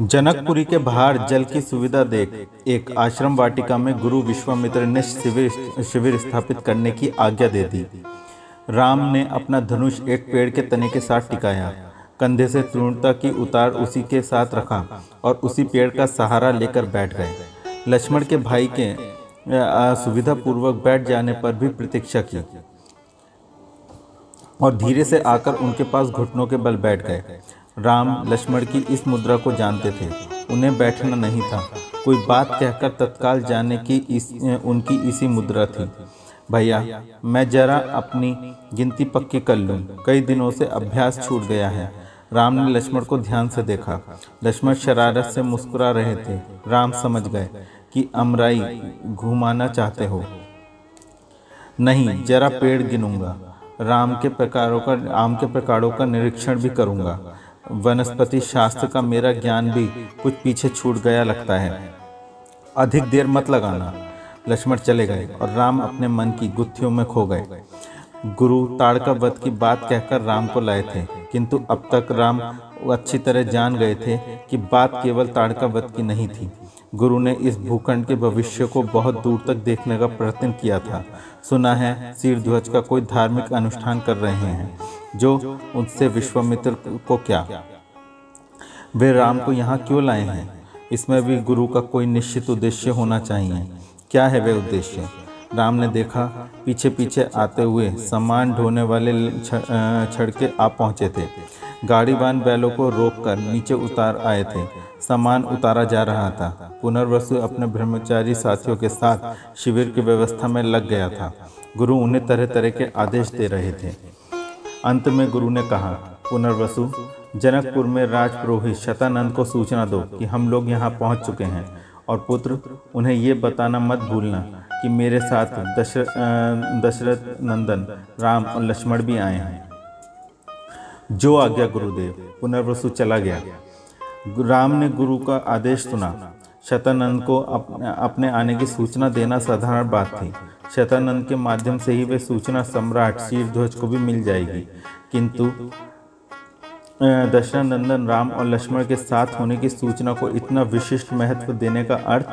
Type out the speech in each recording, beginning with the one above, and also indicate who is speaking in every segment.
Speaker 1: जनकपुरी के बाहर जल की सुविधा देख, एक आश्रम वाटिका में गुरु विश्वामित्र ने शिविर शिविर स्थापित करने की आज्ञा दे दी। राम ने अपना धनुष एक पेड़ के तने के साथ टिकाया। कंधे से तृणता की उतार उसी के साथ रखा और उसी पेड़ का सहारा लेकर बैठ गए। लक्ष्मण के भाई के सुविधा पूर्वक बैठ जाने पर भी प्रतीक्षा की और धीरे से आकर उनके पास घुटनों के बल बैठ गए। राम लक्ष्मण की इस मुद्रा को जानते थे। उन्हें बैठना नहीं था। कोई बात कहकर तत्काल जाने की इस, उनकी इसी मुद्रा थी। भैया, मैं जरा अपनी गिनती पक्की कर लूँ। कई दिनों से अभ्यास छूट गया है। राम ने लक्ष्मण को ध्यान से देखा। लक्ष्मण शरारत से मुस्कुरा रहे थे। राम समझ गए कि अमराई घुमाना चाहते हो। नहीं, जरा पेड़ गिनूँगा। राम के प्रकारों का आम के प्रकारों का निरीक्षण भी करूँगा। वनस्पति शास्त्र का मेरा ज्ञान भी कुछ पीछे छूट गया लगता है। अधिक देर मत लगाना। लक्ष्मण चले गए और राम अपने मन की गुत्थियों में खो गए। गुरु ताड़का वध की बात कहकर राम को लाए थे, किंतु अब तक राम अच्छी तरह जान गए थे कि बात केवल ताड़का वध की नहीं थी। गुरु ने इस भूखंड के भविष्य को बहुत दूर तक देखने का प्रयत्न किया था। सुना है सिर ध्वज का कोई धार्मिक अनुष्ठान कर रहे हैं। जो उनसे विश्वामित्र को क्या? वे राम को यहाँ क्यों लाए हैं? इसमें भी गुरु का कोई निश्चित उद्देश्य होना चाहिए। क्या है वे उद्देश्य? राम ने देखा पीछे पीछे आते हुए सामान ढोने वाले छड़के आ पहुँचे थे। गाड़ीवान बैलों को रोककर नीचे उतार आए थे। सामान उतारा जा रहा था। पुनर्वसु अपने ब्रह्मचारी साथियों के साथ शिविर की व्यवस्था में लग गया था। गुरु उन्हें तरह तरह के आदेश दे रहे थे। अंत में गुरु ने कहा, पुनर्वसु, जनकपुर में राजपुरोहित शतानंद को सूचना दो कि हम लोग यहाँ पहुँच चुके हैं। और पुत्र, उन्हें ये बताना मत भूलना कि मेरे साथ दशरथ नंदन, राम और लक्ष्मण भी आए हैं। जो आज्ञा गुरुदेव, पुनर्वसु चला गया। राम ने गुरु का आदेश सुना। शतानंद को अपने आने की सूचना देना साधारण बात थी। शतानंद के माध्यम से ही वे सूचना सम्राट शीरध्वज को भी मिल जाएगी। किंतु दशरथ नंदन राम और लक्ष्मण के साथ होने की सूचना को इतना विशिष्ट महत्व देने का अर्थ,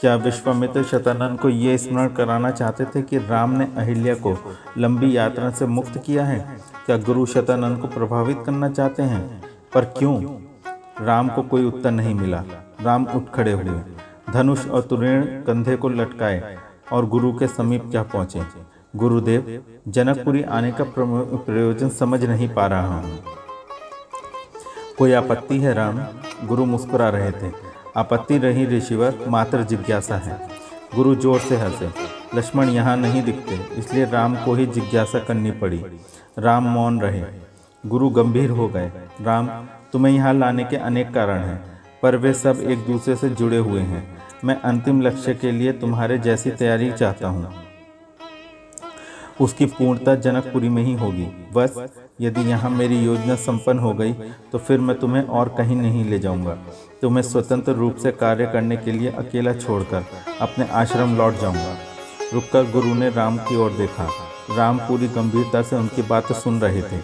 Speaker 1: क्या विश्वामित्र शतानंद को ये स्मरण कराना चाहते थे कि राम ने अहिल्या को लंबी यात्रा से मुक्त किया है? क्या गुरु शतानंद को प्रभावित करना चाहते हैं? पर क्यों? राम को कोई उत्तर नहीं मिला। राम उठ खड़े हुए। धनुष और तुरीण कंधे को लटकाए। और गुरु के समीप क्या पहुँचे? गुरुदेव, जनकपुरी आने का प्रयोजन समझ नहीं पा रहा हूँ। कोई आपत्ति है, राम? गुरु मुस्कुरा रहे थे। आपत्ति रही ऋषिवर, मात्र जिज्ञासा है। गुरु ज़ोर से हंसे। लक्ष्मण यहाँ नहीं दिखते, इसलिए राम को ही जिज्ञासा करनी पड़ी। राम मौन रहे। गुरु गंभीर हो गए। राम, तुम्हें यहाँ लाने के अनेक कारण हैं, पर वे सब एक दूसरे से जुड़े हुए हैं। मैं अंतिम लक्ष्य के लिए तुम्हारे जैसी तैयारी चाहता हूँ। उसकी पूर्णता जनकपुरी में ही होगी। बस, यदि यहाँ मेरी योजना संपन्न हो गई तो फिर मैं तुम्हें और कहीं नहीं ले जाऊँगा। तुम्हें स्वतंत्र रूप से कार्य करने के लिए अकेला छोड़कर अपने आश्रम लौट जाऊँगा। रुककर गुरु ने राम की ओर देखा। राम पूरी गंभीरता से उनकी बात सुन रहे थे।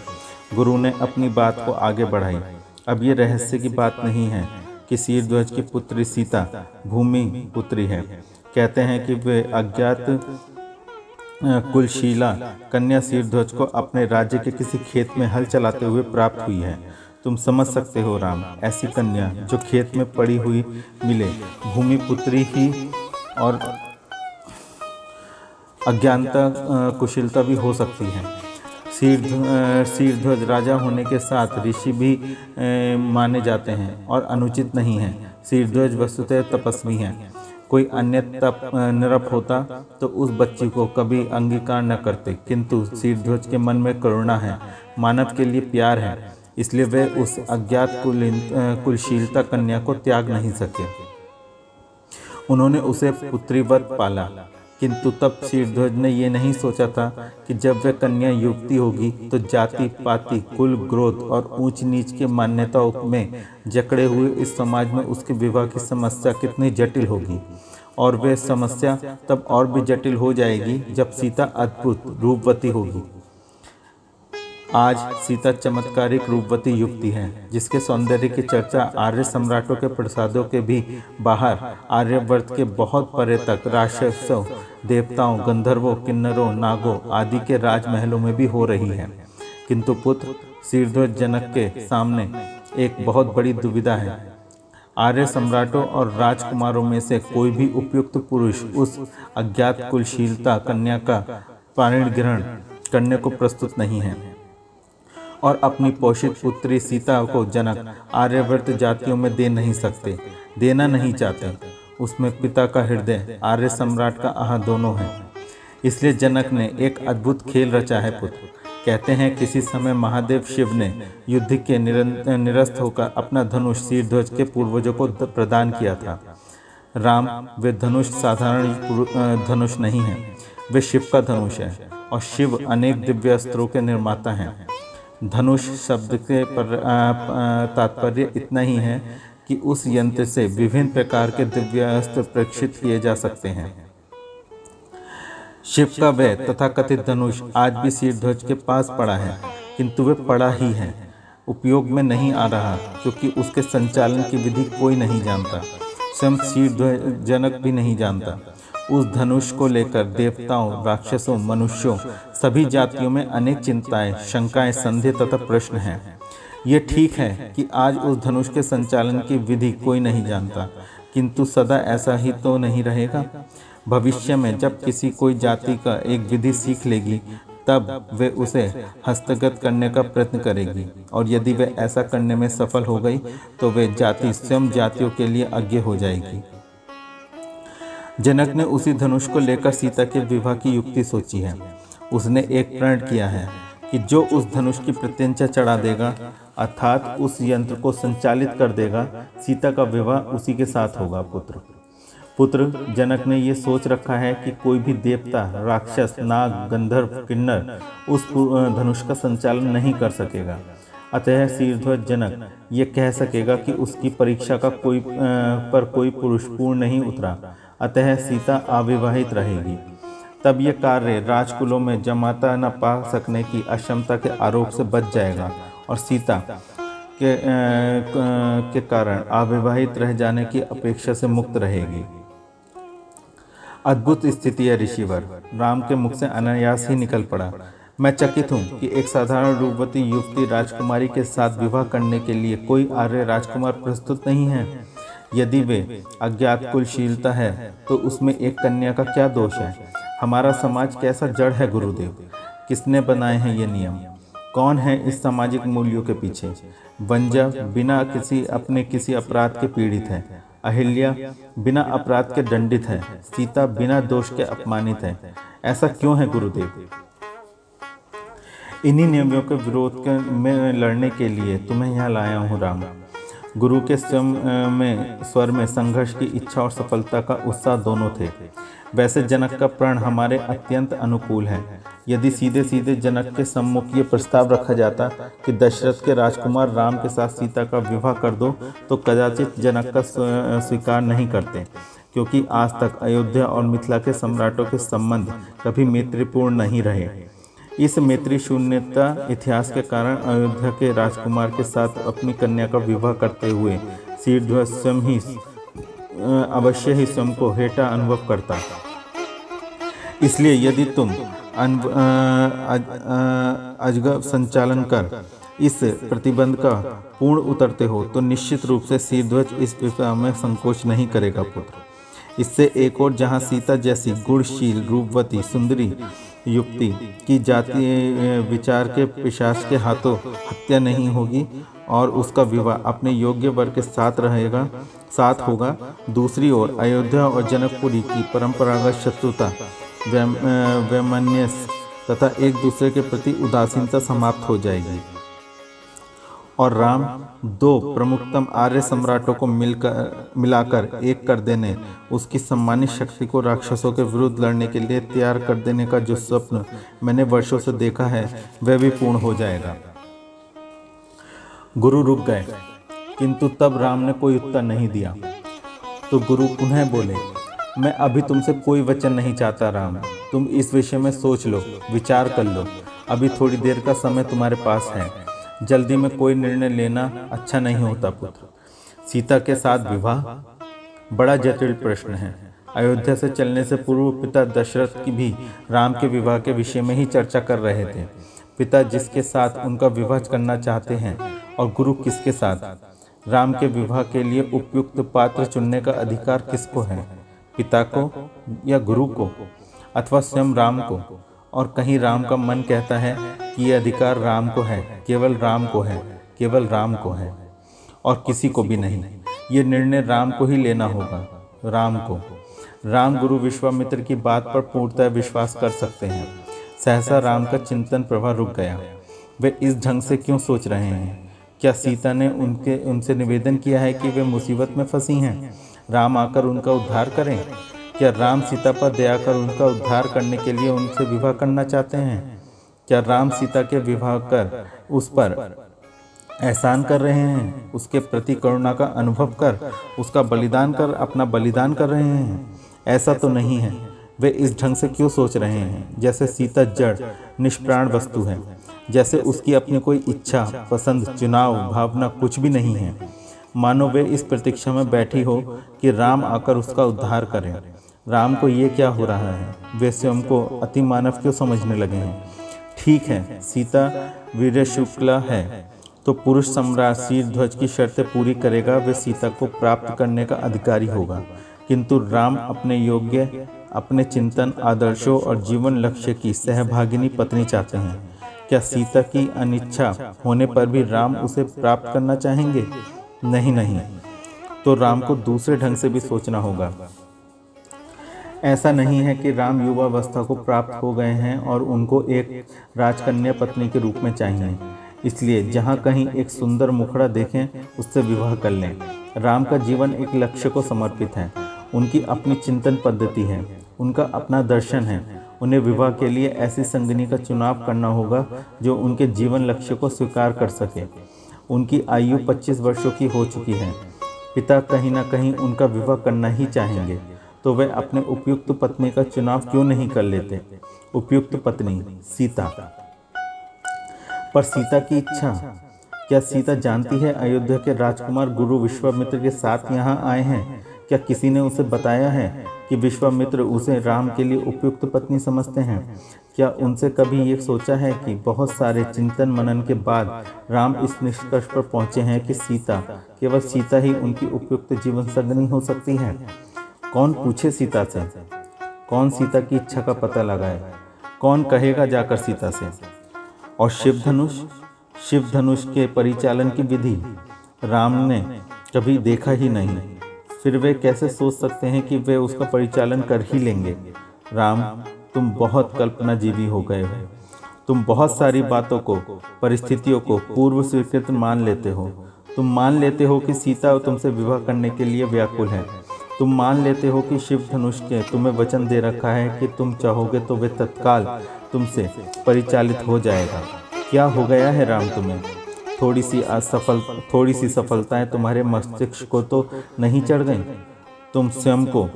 Speaker 1: गुरु ने अपनी बात को आगे बढ़ाई। अब ये रहस्य की बात नहीं है। कि शीरध्वज की पुत्री सीता भूमि पुत्री है। कहते हैं कि वे अज्ञात कुलशीला कन्या शीरध्वज को अपने राज्य के किसी खेत में हल चलाते हुए प्राप्त हुई है। तुम समझ सकते हो राम, ऐसी कन्या जो खेत में पड़ी हुई मिले। भूमि पुत्री ही और अज्ञानता कुशलता भी हो सकती है। शीरध्वज राजा होने के साथ ऋषि भी माने जाते हैं और अनुचित नहीं है। शीरध्वज वस्तुतः तपस्वी हैं। कोई अन्य तप निरप होता तो उस बच्ची को कभी अंगीकार न करते, किंतु शीरध्वज के मन में करुणा है, मानव के लिए प्यार है, इसलिए वे उस अज्ञात कुल कुलशीलता कन्या को त्याग नहीं सके। उन्होंने उसे पुत्रीवत पाला। किंतु तब शीरध्वज ने यह नहीं सोचा था कि जब वह कन्या युवती होगी तो जाति, पाति, कुल ग्रोथ और ऊंच नीच के मान्यताओं में जकड़े हुए इस समाज में उसके विवाह की समस्या कितनी जटिल होगी। और वह समस्या तब और भी जटिल हो जाएगी जब सीता अद्भुत रूपवती होगी। आज सीता चमत्कारिक रूपवती युक्ति है, जिसके सौंदर्य की चर्चा आर्य सम्राटों के प्रसादों के भी बाहर, आर्यवर्त के बहुत परे तक राक्षसों, देवताओं, गंधर्वों, किन्नरों, नागों आदि के राजमहलों में भी हो रही है। किंतु पुत्र शीर्ध्वज जनक के सामने एक बहुत बड़ी दुविधा है। आर्य सम्राटों और राजकुमारों में से कोई भी उपयुक्त पुरुष उस अज्ञात कुलशीलता कन्या का पाणी ग्रहण करने को प्रस्तुत नहीं है। और अपनी पोषित पुत्री सीता को जनक आर्यव्रत जातियों में दे नहीं सकते, देना नहीं चाहते। उसमें पिता का हृदय, आर्य सम्राट का आह दोनों है। इसलिए जनक ने एक अद्भुत खेल रचा है पुत्र। कहते हैं किसी समय महादेव शिव ने युद्ध के निरस्त होकर अपना धनुष सिर ध्वज के पूर्वजों को प्रदान किया था। राम, वे धनुष साधारण धनुष नहीं है। वे शिव का धनुष है और शिव अनेक दिव्य अस्त्रों के निर्माता हैं। धनुष शब्द के पर तात्पर्य इतना ही है कि उस यंत्र से विभिन्न प्रकार के दिव्य अस्त्र प्रेक्षित किए जा सकते हैं। शिव का वह तथा कथित धनुष आज भी सिर ध्वज के पास पड़ा है, किंतु वे पड़ा ही है। उपयोग में नहीं आ रहा, क्योंकि उसके संचालन की विधि कोई नहीं जानता, स्वयं सिर जनक भी नहीं जानता। उस धनुष को लेकर देवताओं, राक्षसों, मनुष्यों सभी जातियों में अनेक चिंताएँ, शंकाएँ, संदेह तथा प्रश्न हैं। ये ठीक है कि आज उस धनुष के संचालन की विधि कोई नहीं जानता, किंतु सदा ऐसा ही तो नहीं रहेगा। भविष्य में जब किसी कोई जाति का एक विधि सीख लेगी, तब वे उसे हस्तगत करने का प्रयत्न करेगी, और यदि वे ऐसा करने में सफल हो गई तो वे जाति स्वयं जातियों के लिए अज्ञ हो जाएगी। जनक ने उसी धनुष को लेकर सीता के विवाह की युक्ति सोची है। उसने एक प्रण किया है कि जो उस धनुष की प्रत्यंचा चढ़ा देगा, अर्थात उस यंत्र को संचालित कर देगा, सीता का विवाह उसी के साथ होगा, पुत्र। पुत्र, जनक ने ये सोच रखा है कि कोई भी देवता, राक्षस, नाग, गंधर्व, किन्नर उस धनुष का संचालन नहीं कर सकेगा। अतः शीर्ध्वज जनक ये कह सकेगा कि उसकी परीक्षा का कोई पर कोई पुरुष पूर्ण नहीं उतरा। अतः सीता अविवाहित रहेगी। तब यह कार्य राजकुलों में जमाता न पा सकने की अक्षमता के आरोप से बच जाएगा। और सीता के, के कारण अविवाहित रह जाने की अपेक्षा से मुक्त रहेगी। अद्भुत स्थिति है ऋषिवर। राम के मुख से अनायास ही निकल पड़ा। मैं चकित हूँ कि एक साधारण रूपवती युवती राजकुमारी के साथ विवाह करने के लिए कोई आर्य राजकुमार प्रस्तुत नहीं है। यदि वे अज्ञात कुलशीलता है तो उसमें एक कन्या का क्या दोष है? हमारा समाज कैसा जड़ है, गुरुदेव? किसने बनाए हैं ये नियम? कौन है इस सामाजिक मूल्यों के पीछे? वंजा बिना किसी अपने किसी अपराध के पीड़ित है। अहिल्या बिना अपराध के दंडित है। सीता बिना दोष के अपमानित है। ऐसा क्यों है, गुरुदेव? इन्हीं नियमों के विरोध में लड़ने के लिए तुम्हें यहाँ लाया हूँ राम। गुरु के स्वयं में, स्वर में संघर्ष की इच्छा और सफलता का उत्साह दोनों थे। वैसे जनक का प्रण हमारे अत्यंत अनुकूल है। यदि सीधे सीधे जनक के सम्मुख ये प्रस्ताव रखा जाता कि दशरथ के राजकुमार राम के साथ सीता का विवाह कर दो तो कदाचित जनक का स्वीकार नहीं करते, क्योंकि आज तक अयोध्या और मिथिला के सम्राटों के संबंध कभी मैत्रीपूर्ण नहीं रहे। इस मैत्री शून्यता इतिहास के कारण अयोध्या के राजकुमार के साथ अपनी कन्या का विवाह करते हुए शीर्ध्वज स्वयं ही अवश्य ही स्वयं को हेटा अनुभव करता। इसलिए यदि तुम अजगब संचालन कर इस प्रतिबंध का पूर्ण उतरते हो तो निश्चित रूप से शीर्ध्वज इस विषय में संकोच नहीं करेगा पुत्र। इससे एक और जहाँ सीता जैसी गुणशील, रूपवती, सुंदरी युक्ति की जाति विचार के पिशाच के हाथों हत्या नहीं होगी और उसका विवाह अपने योग्य वर्ग के साथ रहेगा, साथ होगा। दूसरी ओर, अयोध्या और जनकपुरी की परंपरागत शत्रुता वैमन्य तथा एक दूसरे के प्रति उदासीनता समाप्त हो जाएगी। और राम दो प्रमुखतम आर्य सम्राटों को मिलकर, मिलाकर एक कर देने, उसकी सम्मानित शक्ति को राक्षसों के विरुद्ध लड़ने के लिए तैयार कर देने का जो स्वप्न मैंने वर्षों से देखा है, वह भी पूर्ण हो जाएगा। गुरु रुक गए, किंतु तब राम ने कोई उत्तर नहीं दिया। तो गुरु पुनः बोले, मैं अभी तुमसे कोई वचन नहीं चाहता राम। तुम इस विषय में सोच लो, विचार कर लो। अभी थोड़ी देर का समय तुम्हारे पास है। जल्दी में कोई निर्णय लेना अच्छा नहीं होता पुत्र। सीता के साथ विवाह? बड़ा जटिल प्रश्न है। अयोध्या से चलने से पूर्व पिता दशरथ की भी राम के विवाह के विषय में ही चर्चा कर रहे थे। पिता जिसके साथ उनका विवाह करना चाहते हैं और गुरु किसके साथ? राम के विवाह के लिए उपयुक्त पात्र चुनने का अधिकार किसको है? पिता को या गुरु को? अथवा स्वयं राम को? और कहीं राम का मन कहता है कि ये अधिकार राम को है, केवल राम को है, केवल राम को है, और किसी को भी नहीं। ये निर्णय राम को ही लेना होगा, राम को। राम गुरु विश्वामित्र की बात पर पूर्णतः विश्वास कर सकते हैं। सहसा राम का चिंतन प्रभाव रुक गया। वे इस ढंग से क्यों सोच रहे हैं? क्या सीता ने उनके, उनसे निवेदन किया है कि वे मुसीबत में फंसी हैं? राम आकर उनका उद्धार करें? क्या राम सीता पर दया कर उनका उद्धार करने के लिए उनसे विवाह करना चाहते हैं? क्या राम सीता के विवाह कर उस पर एहसान कर रहे हैं? उसके प्रति करुणा का अनुभव कर उसका बलिदान कर, अपना बलिदान कर रहे हैं? ऐसा तो नहीं है। वे इस ढंग से क्यों सोच रहे हैं? जैसे सीता जड़, निष्प्राण वस्तु है। जैसे उसकी अपनी कोई इच्छा, पसंद, चुनाव, भावना कुछ भी नहीं है। मानो वे इस प्रतीक्षा में बैठी हो कि राम आकर उसका उद्धार करें। राम को ये क्या हो रहा है? वे स्वयं को अति मानव क्यों समझने लगे हैं? ठीक है, सीता वीर शुक्ला है। तो पुरुष सम्राट शीर ध्वज की शर्तें पूरी करेगा, वे सीता को प्राप्त करने का अधिकारी होगा। किंतु राम अपने योग्य, अपने चिंतन, आदर्शों और जीवन लक्ष्य की सहभागिनी पत्नी चाहते हैं। क्या सीता की अनिच्छा होने पर भी राम उसे प्राप्त करना चाहेंगे? नहीं नहीं। तो राम को दूसरे ढंग से भी सोचना होगा। ऐसा नहीं है कि राम युवावस्था को प्राप्त हो गए हैं और उनको एक राजकन्या पत्नी के रूप में चाहिए। इसलिए जहाँ कहीं एक सुंदर मुखड़ा देखें, उससे विवाह कर लें। राम का जीवन एक लक्ष्य को समर्पित है। उनकी अपनी चिंतन पद्धति है। उनका अपना दर्शन है। उन्हें विवाह के लिए ऐसी संगनी का चुनाव करना होगा, जो उनके जीवन लक्ष्य को स्वीकार कर सके। उनकी आयु 25 वर्षों की हो चुकी है। पिता कहीं ना कहीं उनका विवाह करना ही चाहेंगे। तो वे अपने उपयुक्त पत्नी का चुनाव क्यों नहीं कर लेते? उपयुक्त पत्नी, सीता। पर सीता की इच्छा? क्या सीता जानती है अयोध्या के राजकुमार गुरु विश्वामित्र के साथ यहाँ आए हैं? क्या किसी ने उसे बताया है कि विश्वामित्र उसे राम के लिए उपयुक्त पत्नी समझते हैं? क्या उनसे कभी ये सोचा है कि बहुत सारे चिंतन मनन के बाद राम इस निष्कर्ष पर पहुँचे हैं कि सीता केवल सीता ही उनकी उपयुक्त जीवन संगनी हो सकती है? कौन पूछे सीता से? कौन सीता की इच्छा का पता लगाए? कौन कहेगा जाकर सीता से? और शिव धनुष शिव धनुष के परिचालन की विधि? राम ने कभी देखा ही नहीं। फिर वे कैसे सोच सकते हैं कि वे उसका परिचालन कर ही लेंगे? राम, तुम बहुत कल्पना जीवी हो गए हो। तुम बहुत सारी बातों को, परिस्थितियों को पूर्व स्वीकृत मान लेते हो। तुम मान लेते हो कि सीता तुमसे विवाह करने के लिए व्याकुल है। तुम मान लेते हो कि शिव धनुष के तुम्हें वचन दे रखा है कि तुम चाहोगे तो वे तत्काल तुमसे परिचालित हो जाएगा। क्या हो गया है राम तुम्हें? थोड़ी सी असफल थोड़ी सी सफलताएँ तुम्हारे मस्तिष्क को तो नहीं चढ़ गई? तुम स्वयं को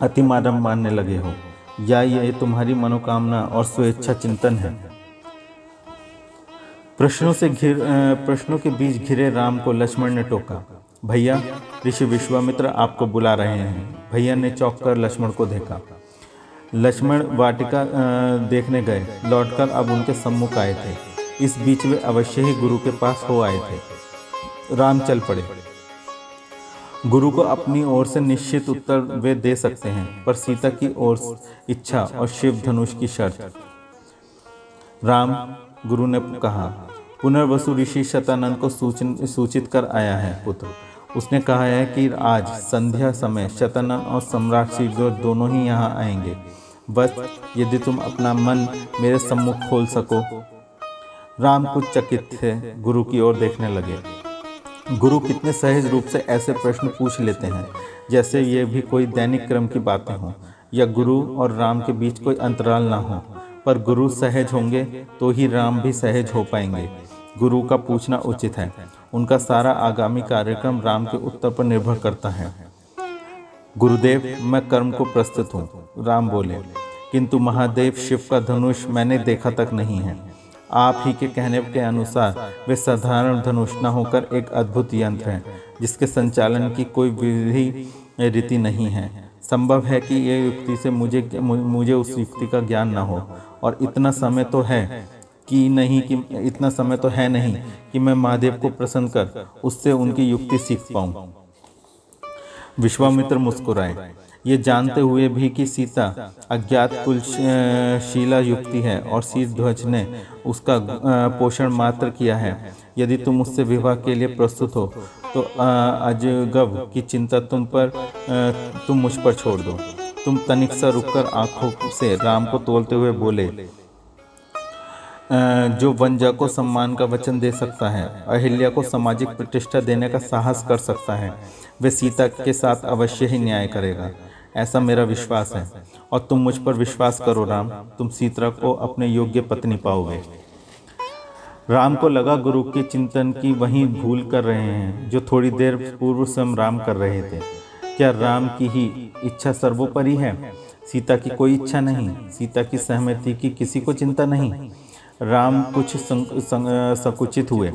Speaker 1: अति मानव मानने लगे हो। या ये तुम्हारी मनोकामना और स्वेच्छा चिंतन है? प्रश्नों से घिर प्रश्नों के बीच घिरे राम को लक्ष्मण ने टोका। भैया, ऋषि विश्वामित्र आपको बुला रहे हैं। भैया ने चौंक कर लक्ष्मण को देखा। लक्ष्मण वाटिका देखने गए। लौटकर अब उनके सम्मुख आए थे। इस बीच वे अवश्य ही गुरु के पास हो आए थे। राम चल पड़े। गुरु को अपनी ओर से निश्चित उत्तर वे दे सकते हैं, पर सीता की ओर इच्छा और शिव धनुष की शर्त। राम, गुरु ने कहा पुनर्वसु ऋषि शतानंद को सूचन, सूचित कर आया है पुत्र। उसने कहा है कि आज संध्या समय शतानंद और सम्राट शिवजोर दोनों ही यहाँ आएँगे। बस, यदि तुम अपना मन मेरे सम्मुख खोल सको। राम कुछ चकित थे, गुरु की ओर देखने लगे। गुरु कितने सहज रूप से ऐसे प्रश्न पूछ लेते हैं, जैसे ये भी कोई दैनिक क्रम की बातें हों, या गुरु और राम के बीच कोई अंतराल ना हो। पर गुरु सहज होंगे तो ही राम भी सहज हो पाएँगे। गुरु का पूछना उचित है। उनका सारा आगामी कार्यक्रम राम के उत्तर पर निर्भर करता है। गुरुदेव, मैं कर्म को प्रस्तुत हूँ। राम बोले, किंतु महादेव, शिव का धनुष मैंने देखा तक नहीं है। आप ही के कहने के अनुसार, वे साधारण धनुष न होकर एक अद्भुत यंत्र है, जिसके संचालन की कोई विधि, रीति नहीं है। संभव है कि ये युक्ति से मुझे मुझे उस युक्ति का ज्ञान न हो, और इतना समय तो है कि नहीं कि इतना समय तो है नहीं कि मैं महादेव को प्रसन्न कर उससे उनकी युक्ति सीख पाऊँ। विश्वामित्र मुस्कुराए। ये जानते हुए भी कि सीता अज्ञात कुलशीला युक्ति है और शीर ध्वज ने उसका पोषण मात्र किया है। यदि तुम उससे विवाह के लिए प्रस्तुत हो तो अजगब की चिंता तुम पर तुम मुझ पर छोड़ दो। तुम तनिक सा रुककर आँखों से राम को तोलते हुए बोले जो वंजा को सम्मान का वचन दे सकता है, अहिल्या को सामाजिक प्रतिष्ठा देने का साहस कर सकता है, वे सीता के साथ अवश्य ही न्याय करेगा। ऐसा मेरा विश्वास है। और तुम मुझ पर विश्वास करो, राम। तुम सीता को अपने योग्य पत्नी पाओगे। राम को लगा गुरु के चिंतन की वही भूल कर रहे हैं, जो थोड़ी देर पूर्व स्वयं राम कर रहे थे। क्या राम की ही इच्छा सर्वोपरि है? सीता की कोई इच्छा नहीं। सीता की सहमति की किसी को चिंता नहीं। राम कुछ संकुचित हुए।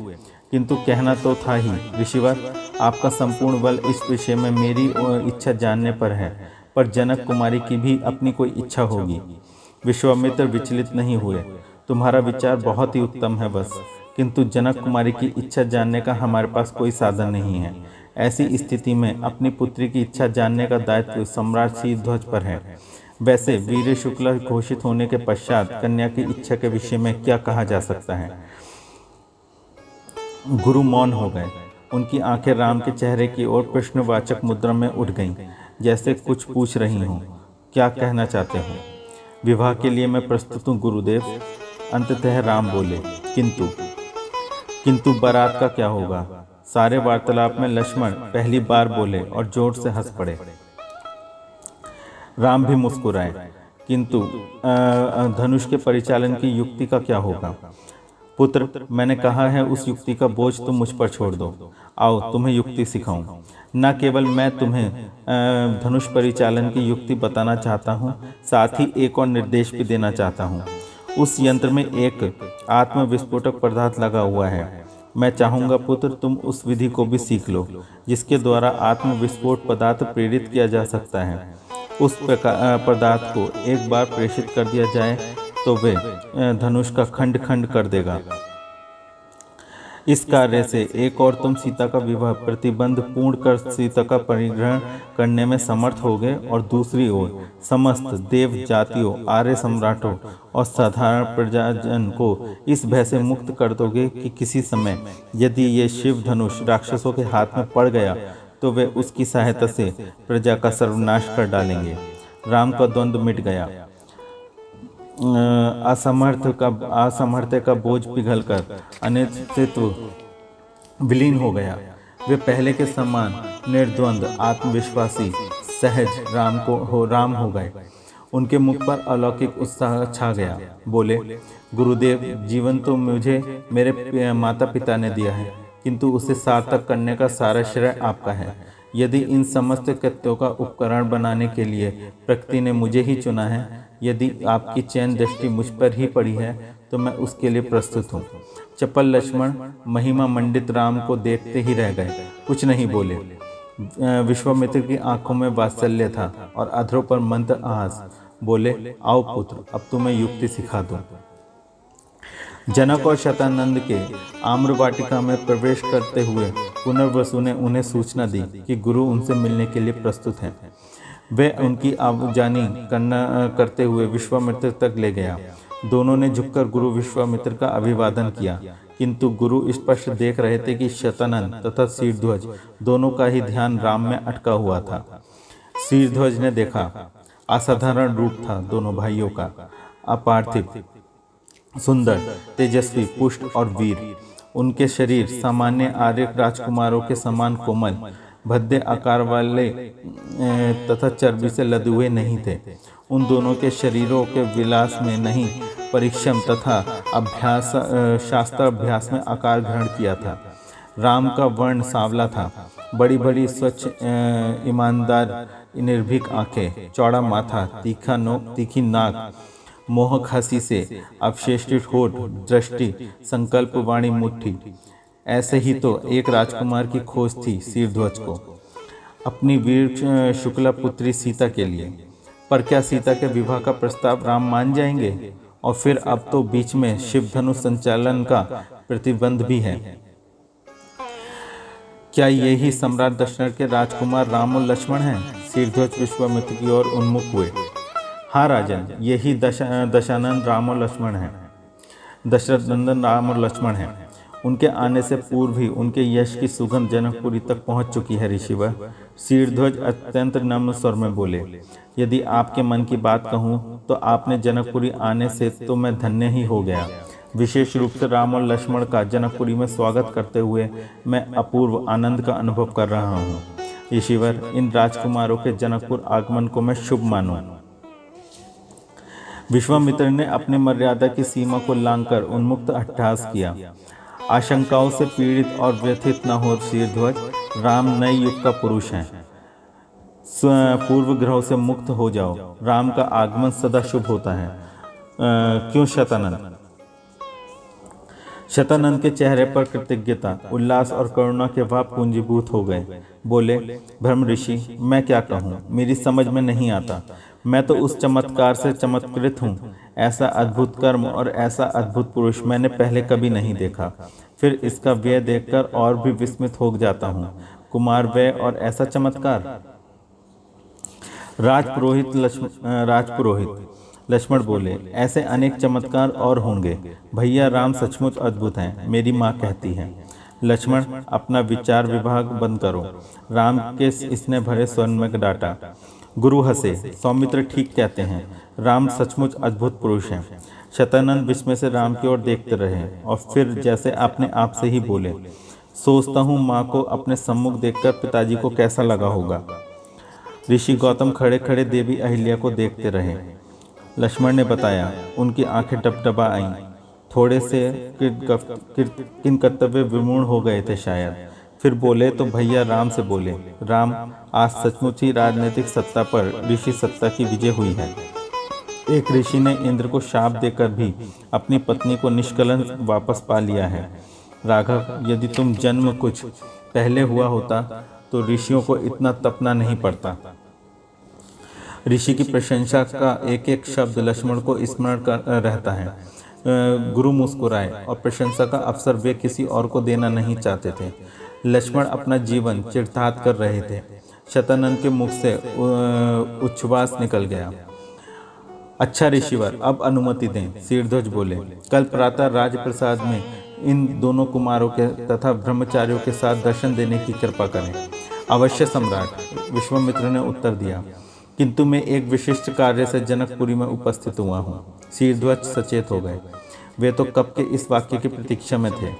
Speaker 1: किंतु कहना तो था ही, ऋषिवर, आपका संपूर्ण बल इस विषय में मेरी इच्छा जानने पर है, पर जनक कुमारी की भी अपनी कोई इच्छा होगी। विश्वामित्र विचलित नहीं हुए। तुम्हारा विचार बहुत ही उत्तम है बस। किंतु जनक कुमारी की इच्छा जानने का हमारे पास कोई साधन नहीं है। ऐसी स्थिति में अपनी पुत्री की इच्छा जानने का दायित्व सम्राट सी ध्वज पर है। वैसे वीर शुक्ल घोषित होने के पश्चात कन्या की इच्छा के विषय में क्या कहा जा सकता है? गुरु मौन हो गए। उनकी आँखें राम के चेहरे की ओर प्रश्नवाचक मुद्रा में उठ गईं, जैसे कुछ पूछ रही हूँ, क्या कहना चाहते हो? विवाह के लिए मैं प्रस्तुत हूँ, गुरुदेव। अंततः राम बोले, किंतु किंतु बारात का क्या होगा? सारे वार्तालाप में लक्ष्मण पहली बार बोले और ज़ोर से हंस पड़े। राम भी मुस्कुराए। किंतु धनुष के परिचालन की युक्ति का क्या होगा? पुत्र, मैंने कहा है उस युक्ति का बोझ तुम मुझ पर छोड़ दो। आओ, तुम्हें युक्ति सिखाऊं। न केवल मैं तुम्हें धनुष परिचालन की युक्ति बताना चाहता हूँ, साथ ही एक और निर्देश भी देना चाहता हूँ। उस यंत्र में एक आत्म विस्फोटक पदार्थ लगा हुआ है। मैं चाहूँगा पुत्र, तुम उस विधि को भी सीख लो, जिसके द्वारा आत्म विस्फोट पदार्थ प्रेरित किया जा सकता है। उस पदार्थ को एक बार प्रेषित कर दिया जाए तो वे धनुष का खंड खंड कर देगा। इस कार्य से एक और तुम सीता का विवाह प्रतिबंध पूर्ण कर सीता का परिग्रहण करने में समर्थ होगे, और दूसरी ओर समस्त देव जातियों आर्य सम्राटों और साधारण प्रजाजन को इस भय से मुक्त कर दोगे कि किसी समय यदि ये शिव धनुष राक्षसों के हाथ में पड़ गया तो वे उसकी सहायता से प्रजा का सर्वनाश कर डालेंगे। राम का द्वंद्व मिट गया। असमर्थ का असमर्थ का बोझ पिघलकर अनिश्चित्व विलीन हो गया। वे पहले के समान निर्द्वंद, आत्मविश्वासी, सहज राम को हो, राम हो गए। उनके मुख पर अलौकिक उत्साह छा गया। बोले, गुरुदेव, जीवन तो मुझे मेरे माता पिता ने दिया है। किंतु उसे सार्थक करने का सारा श्रेय आपका है। यदि इन समस्त कृत्यों का उपकरण बनाने के लिए प्रकृति ने मुझे ही चुना है, यदि आपकी चैन दृष्टि मुझ पर ही पड़ी है तो मैं उसके लिए प्रस्तुत हूँ। चपल लक्ष्मण, महिमा मंडित राम को देखते ही रह गए। कुछ नहीं बोले। विश्वामित्र की आँखों में वात्सल्य था और अधरों पर मंत्र आस बोले, आओ पुत्र, अब तुम्हें युक्ति सिखा दूँ। जनक और शतानंद के आम्र वाटिका में प्रवेश करते हुए पुनर्वसु ने उन्हें सूचना दी कि गुरु उनसे मिलने के लिए प्रस्तुत हैं। वे उनकी आवाजानी करना, करते हुए विश्वामित्र तक ले गया। दोनों ने झुककर गुरु विश्वामित्र का अभिवादन किया। किंतु गुरु स्पष्ट देख रहे थे कि शतानंद तथा शीरध्वज दोनों का ही ध्यान राम में अटका हुआ था। शीरध्वज ने देखा, असाधारण रूप था दोनों भाइयों का। अपार्थिव सुंदर, तेजस्वी, पुष्ट और वीर। उनके शरीर सामान्य आर्य राजकुमारों के समान कोमल, भद्दे आकार वाले तथा चर्बी से लदे हुए नहीं थे। उन दोनों के शरीरों के विलास में नहीं परिश्रम तथा अभ्यास शास्त्र अभ्यास में आकार ग्रहण किया था। राम का वर्ण सांवला था। बड़ी बड़ी स्वच्छ ईमानदार, निर्भीक आँखें, चौड़ा माथा, तीखा नोक तीखी नाक मोहक हँसी से अवशेषित होठ, दृष्टि संकल्प वाणी मुट्ठी। ऐसे ही तो एक राजकुमार की खोज थी सिरध्वज को, अपनी वीर शुक्ला पुत्री सीता के लिए। पर क्या सीता के विवाह का प्रस्ताव राम मान जाएँगे? और फिर अब तो बीच में शिव धनु संचालन का प्रतिबंध भी है। क्या यही सम्राट दशरथ के राजकुमार राम और लक्ष्मण हैं? सिरध्वज विश्वामित्र की ओर उन्मुख हुए। हाँ राजन यही दशा, दशानंद राम और लक्ष्मण हैं। दशरथ नंदन राम और लक्ष्मण हैं। उनके आने से पूर्व ही उनके यश की सुगंध जनकपुरी तक पहुँच चुकी है ऋषिवर। शीरध्वज अत्यंत नम्र स्वर में बोले, यदि आपके मन की बात कहूँ तो आपने जनकपुरी आने से तो मैं धन्य ही हो गया। विशेष रूप से राम और लक्ष्मण का जनकपुरी में स्वागत करते हुए मैं अपूर्व आनंद का अनुभव कर रहा हूँ। ईश्वर इन राजकुमारों के जनकपुर आगमन को मैं शुभ मानूं। विश्वामित्र ने अपने मर्यादा की सीमा को लांघकर उन्मुक्त अट्ठास किया। आशंकाओं से पीड़ित और व्यथित न हो शीरध्वज, राम नए युग का पुरुष है। पूर्व ग्रहों से मुक्त हो जाओ। राम का आगमन सदा शुभ होता है। क्यों शतानंद? शतानंद के चेहरे पर कृतज्ञता, उल्लास और करुणा के भाव पूंजीभूत हो गए। बोले, ब्रह्म ऋषि, मैं क्या कहूँ? मेरी समझ में नहीं आता। मैं तो उस चमत्कार से चमत्कृत हूँ। ऐसा अद्भुत कर्म और ऐसा अद्भुत पुरुष मैंने पहले कभी नहीं देखा। फिर इसका व्यय देखकर और भी विस्मित हो जाता हूँ। कुमार व्यय और ऐसा चमत्कार। राजपुरोहित राजपुरोहित। लक्ष्मण बोले, ऐसे अनेक चमत्कार और होंगे। भैया राम सचमुच अद्भुत हैं। मेरी माँ कहती है, लक्ष्मण, अपना विचार विभाग बंद करो। राम के इसने भरे स्वर्ण में डाटा। गुरु हसे सौमित्र ठीक कहते हैं, राम सचमुच अद्भुत पुरुष हैं। शतानंद विस्मय से राम की ओर देखते रहे और फिर जैसे अपने आप से ही बोले, सोचता हूँ माँ को अपने सम्मुख देखकर पिताजी को कैसा लगा होगा। ऋषि गौतम खड़े खड़े देवी अहिल्या को देखते रहे। लक्ष्मण ने बताया, उनकी आँखें टपटपा आईं। थोड़े से किन कर्तव्य विमूर्ण हो गए थे शायद। फिर बोले तो भैया राम से बोले, राम आज सचमुच ही राजनीतिक सत्ता पर ऋषि सत्ता की विजय हुई है। एक ऋषि ने इंद्र को शाप देकर भी अपनी पत्नी को निष्कलन वापस पा लिया है। राघव, यदि तुम जन्म कुछ पहले हुआ होता तो ऋषियों को इतना तपना नहीं पड़ता। ऋषि की प्रशंसा का एक एक शब्द लक्ष्मण को स्मरण कर रहता है। गुरु मुस्कुराए और प्रशंसा का अवसर वे किसी और को देना नहीं चाहते थे। लक्ष्मण अपना जीवन चिड़तात कर रहे थे। शतानंद के मुख से उच्छ्वास निकल गया। अच्छा ऋषिवर, अब अनुमति दें, सिरध्वज बोले। कल प्रातः राजप्रसाद में इन दोनों कुमारों के तथा ब्रह्मचारियों के साथ दर्शन देने की कृपा करें। अवश्य सम्राट, विश्वामित्र ने उत्तर दिया, किंतु मैं एक विशिष्ट कार्य से जनकपुरी में उपस्थित हुआ हूँ। सिरध्वज सचेत हो गए। वे तो कब के इस वाक्य की प्रतीक्षा में थे।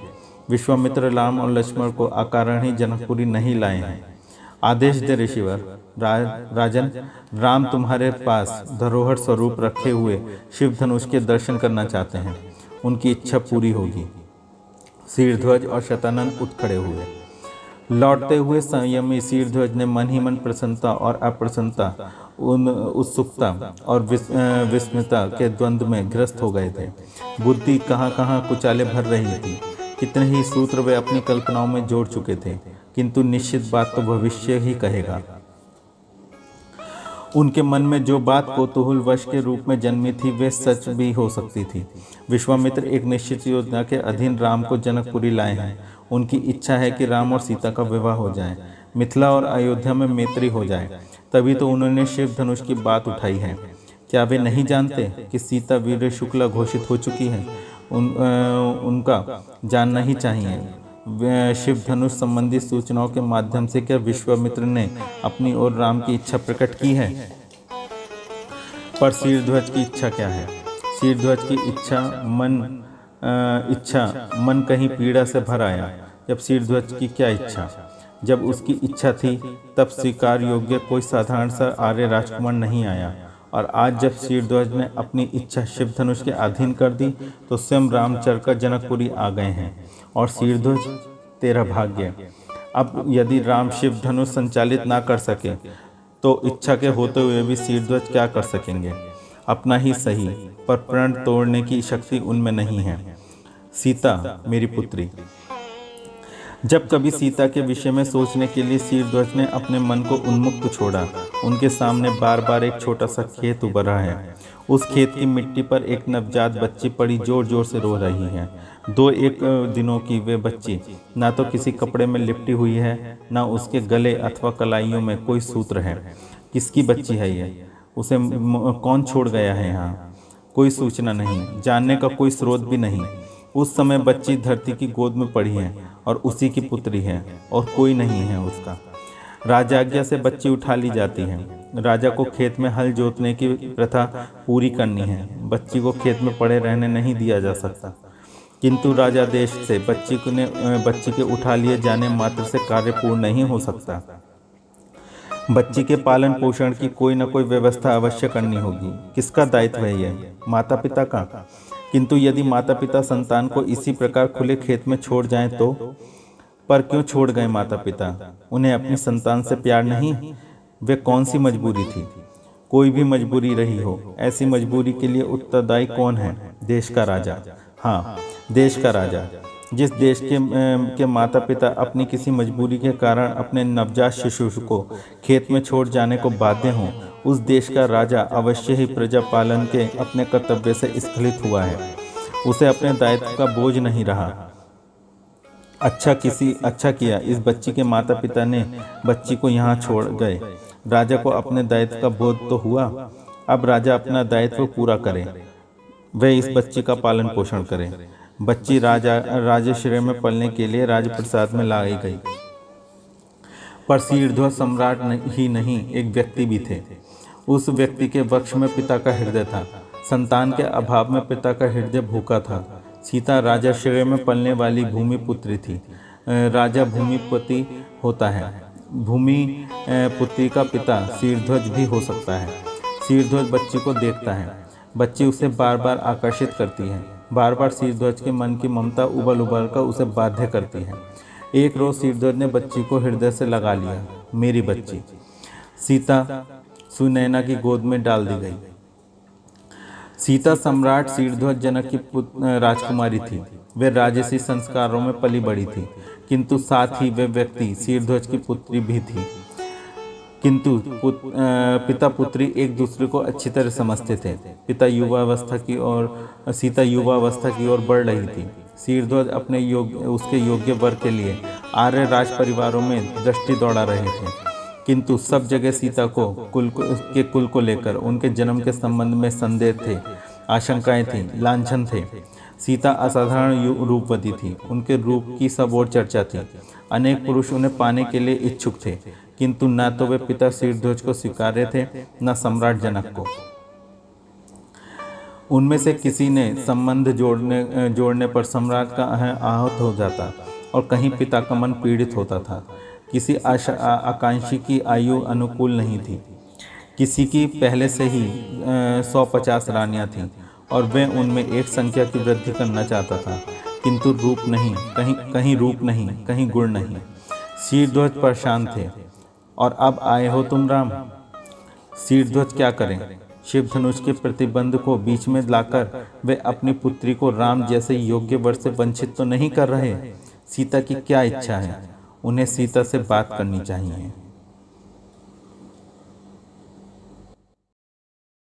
Speaker 1: विश्वामित्र राम और लक्ष्मण को अकारण ही जनकपुरी नहीं लाए हैं। आदेश दे ऋषिवर रा, राजन राम तुम्हारे पास धरोहर स्वरूप रखे हुए शिव धनुष के दर्शन करना चाहते हैं। उनकी इच्छा पूरी होगी। शीरध्वज और शतानंद उठ खड़े हुए। लौटते हुए संयमी शीरध्वज ने मन ही मन प्रसन्नता और अप्रसन्नता उन उत्सुकता और विस्मृता के द्वंद्व में ग्रस्त हो गए थे। बुद्धि कहाँ कहाँ कुचाले भर रही थी। कितने ही सूत्र वे अपनी कल्पनाओं में जोड़ चुके थे। किंतु निश्चित बात तो भविष्य ही कहेगा। उनके मन में जो बात कोतूहल वश के रूप में जन्मी थी, वे सच भी हो सकती थी। विश्वामित्र एक निश्चित योजना के अधीन राम को जनकपुरी लाए हैं। उनकी इच्छा है कि राम और सीता का विवाह हो जाए। मिथिला और अयोध्या में मैत्री हो जाए। तभी तो उन्होंने शिव धनुष की बात उठाई है। क्या वे नहीं जानते कि सीता वीर शुक्ला घोषित हो चुकी है? उन उनका जानना ही चाहिए। शिव धनुष संबंधी सूचनाओं के माध्यम से क्या विश्वामित्र ने अपनी और राम की इच्छा प्रकट की है? पर शीरध्वज की इच्छा क्या है? शीरध्वज की इच्छा मन इच्छा मन कहीं पीड़ा से भर आया। जब शीरध्वज की क्या इच्छा? जब उसकी इच्छा थी, तब स्वीकार योग्य कोई साधारण सा आर्य राजकुमार नहीं आया। और आज जब शीरध्वज ने अपनी इच्छा शिव धनुष के अधीन कर दी तो स्वयं रामचर का जनकपुरी आ गए हैं। और शीरध्वज तेरा भाग्य। अब यदि राम शिव धनुष संचालित ना कर सके तो इच्छा के होते हुए भी शीर्ध्वज क्या कर सकेंगे? अपना ही सही, पर प्रण तोड़ने की शक्ति उनमें नहीं है। सीता, मेरी पुत्री। जब कभी सीता के विषय में सोचने के लिए शीरध्वज ने अपने मन को उन्मुक्त छोड़ा, उनके सामने बार बार एक छोटा सा खेत उभरा है। उस खेत की मिट्टी पर एक नवजात बच्ची पड़ी ज़ोर ज़ोर से रो रही है। दो एक दिनों की वे बच्ची। ना तो किसी कपड़े में लिपटी हुई है, ना उसके गले अथवा कलाइयों में कोई सूत्र है। किसकी बच्ची है ये? उसे कौन छोड़ गया है यहाँ? कोई सूचना नहीं, जानने का कोई स्रोत भी नहीं। उस समय बच्ची धरती की गोद में पड़ी है और उसी की पुत्री है और कोई नहीं है उसका। राजाज्ञा से बच्ची उठा ली जाती है। राजा को खेत में हल जोतने की प्रथा पूरी करनी है। बच्ची को खेत में पड़े रहने नहीं दिया जा सकता। किंतु राजा देश से बच्ची को ने बच्ची के उठा लिए जाने मात्र से कार्य पूर्ण नहीं हो सकता। बच्ची के पालन पोषण की कोई ना कोई व्यवस्था अवश्य करनी होगी। किसका दायित्व है यह? माता पिता का। किंतु यदि माता पिता संतान को इसी प्रकार खुले खेत में छोड़ जाएँ तो? पर क्यों छोड़ गए माता पिता उन्हें अपनी संतान से प्यार नहीं? वे कौन सी मजबूरी थी? कोई भी मजबूरी रही हो। ऐसी मजबूरी के लिए उत्तरदायी कौन है? देश का राजा। हाँ देश का राजा। जिस देश के के माता पिता अपनी किसी मजबूरी के कारण अपने नवजात शिशु को खेत में छोड़ जाने को बाध्य हों, उस देश का राजा अवश्य ही प्रजा पालन के अपने कर्तव्य से स्खलित हुआ है। उसे अपने दायित्व का बोझ नहीं रहा। अच्छा किसी अच्छा किया। इस बच्ची के माता पिता ने बच्ची को यहाँ छोड़ गए। राजा को अपने दायित्व का बोध तो हुआ। अब राजा अपना दायित्व पूरा करे। वह इस बच्ची का पालन पोषण करे। बच्ची राजा राजश्रय में पलने के लिए राजप्रसाद में लाई गई पर शीर्ध्व सम्राट ही नहीं, एक व्यक्ति भी थे। उस व्यक्ति के वक्ष में पिता का हृदय था। संतान के अभाव में पिता का हृदय भूखा था। सीता राजाश्रय में पलने वाली भूमि पुत्री थी। राजा भूमिपति होता है। भूमि पुत्री का पिता शीर्ध्वज भी हो सकता है। शीर्ध्वज बच्ची को देखता है। बच्ची उसे बार बार आकर्षित करती है। बार बार शीर्ध्वज के मन की ममता उबल उबल कर उसे बाध्य करती है। एक रोज शीर्ध्वज ने बच्ची को हृदय से लगा लिया, मेरी बच्ची। सीता सुनैना की गोद में डाल दी गई। सीता सम्राट शीर्ध्वज जनक की राजकुमारी थी। वे राजसी संस्कारों में पली बड़ी थी, किंतु साथ ही वे व्यक्ति शीर्ध्वज की पुत्री भी थी। किंतु पुत, पिता पुत्री एक दूसरे को अच्छी तरह समझते थे। पिता युवावस्था की और सीता युवावस्था की ओर बढ़ रही थी। शीर्ध्वज अपने योग्य उसके योग्य वर्ग के लिए आर्य राज परिवारों में दृष्टि दौड़ा रहे थे। किंतु सब जगह सीता को कुल को, के कुल को लेकर उनके जन्म के संबंध में संदेह थे आशंकाएँ थी लांछन थे। सीता असाधारण रूपवती थी। उनके रूप की सब और चर्चा थी। अनेक पुरुष उन्हें पाने के लिए इच्छुक थे। किंतु न तो वे पिता शीर्ध्वज को स्वीकार्य थे, न सम्राट जनक को। उनमें से किसी ने संबंध जोड़ने जोड़ने पर सम्राट का आहत हो जाता और कहीं पिता का मन पीड़ित होता था। किसी आकांक्षी की आयु अनुकूल नहीं थी। किसी की पहले से ही सौ पचास रानियाँ थीं और वह उनमें एक संख्या की वृद्धि करना चाहता था। किंतु रूप नहीं, कहीं कहीं रूप नहीं, कहीं गुण नहीं। शीरध्वज परेशान थे। और अब आए हो तुम राम। शीरध्वज क्या करें? शिव धनुष के प्रतिबंध को बीच में लाकर वे अपनी पुत्री को राम जैसे योग्य वर से वंचित तो नहीं कर रहे? सीता की क्या इच्छा है? उन्हें सीता से बात करनी चाहिए।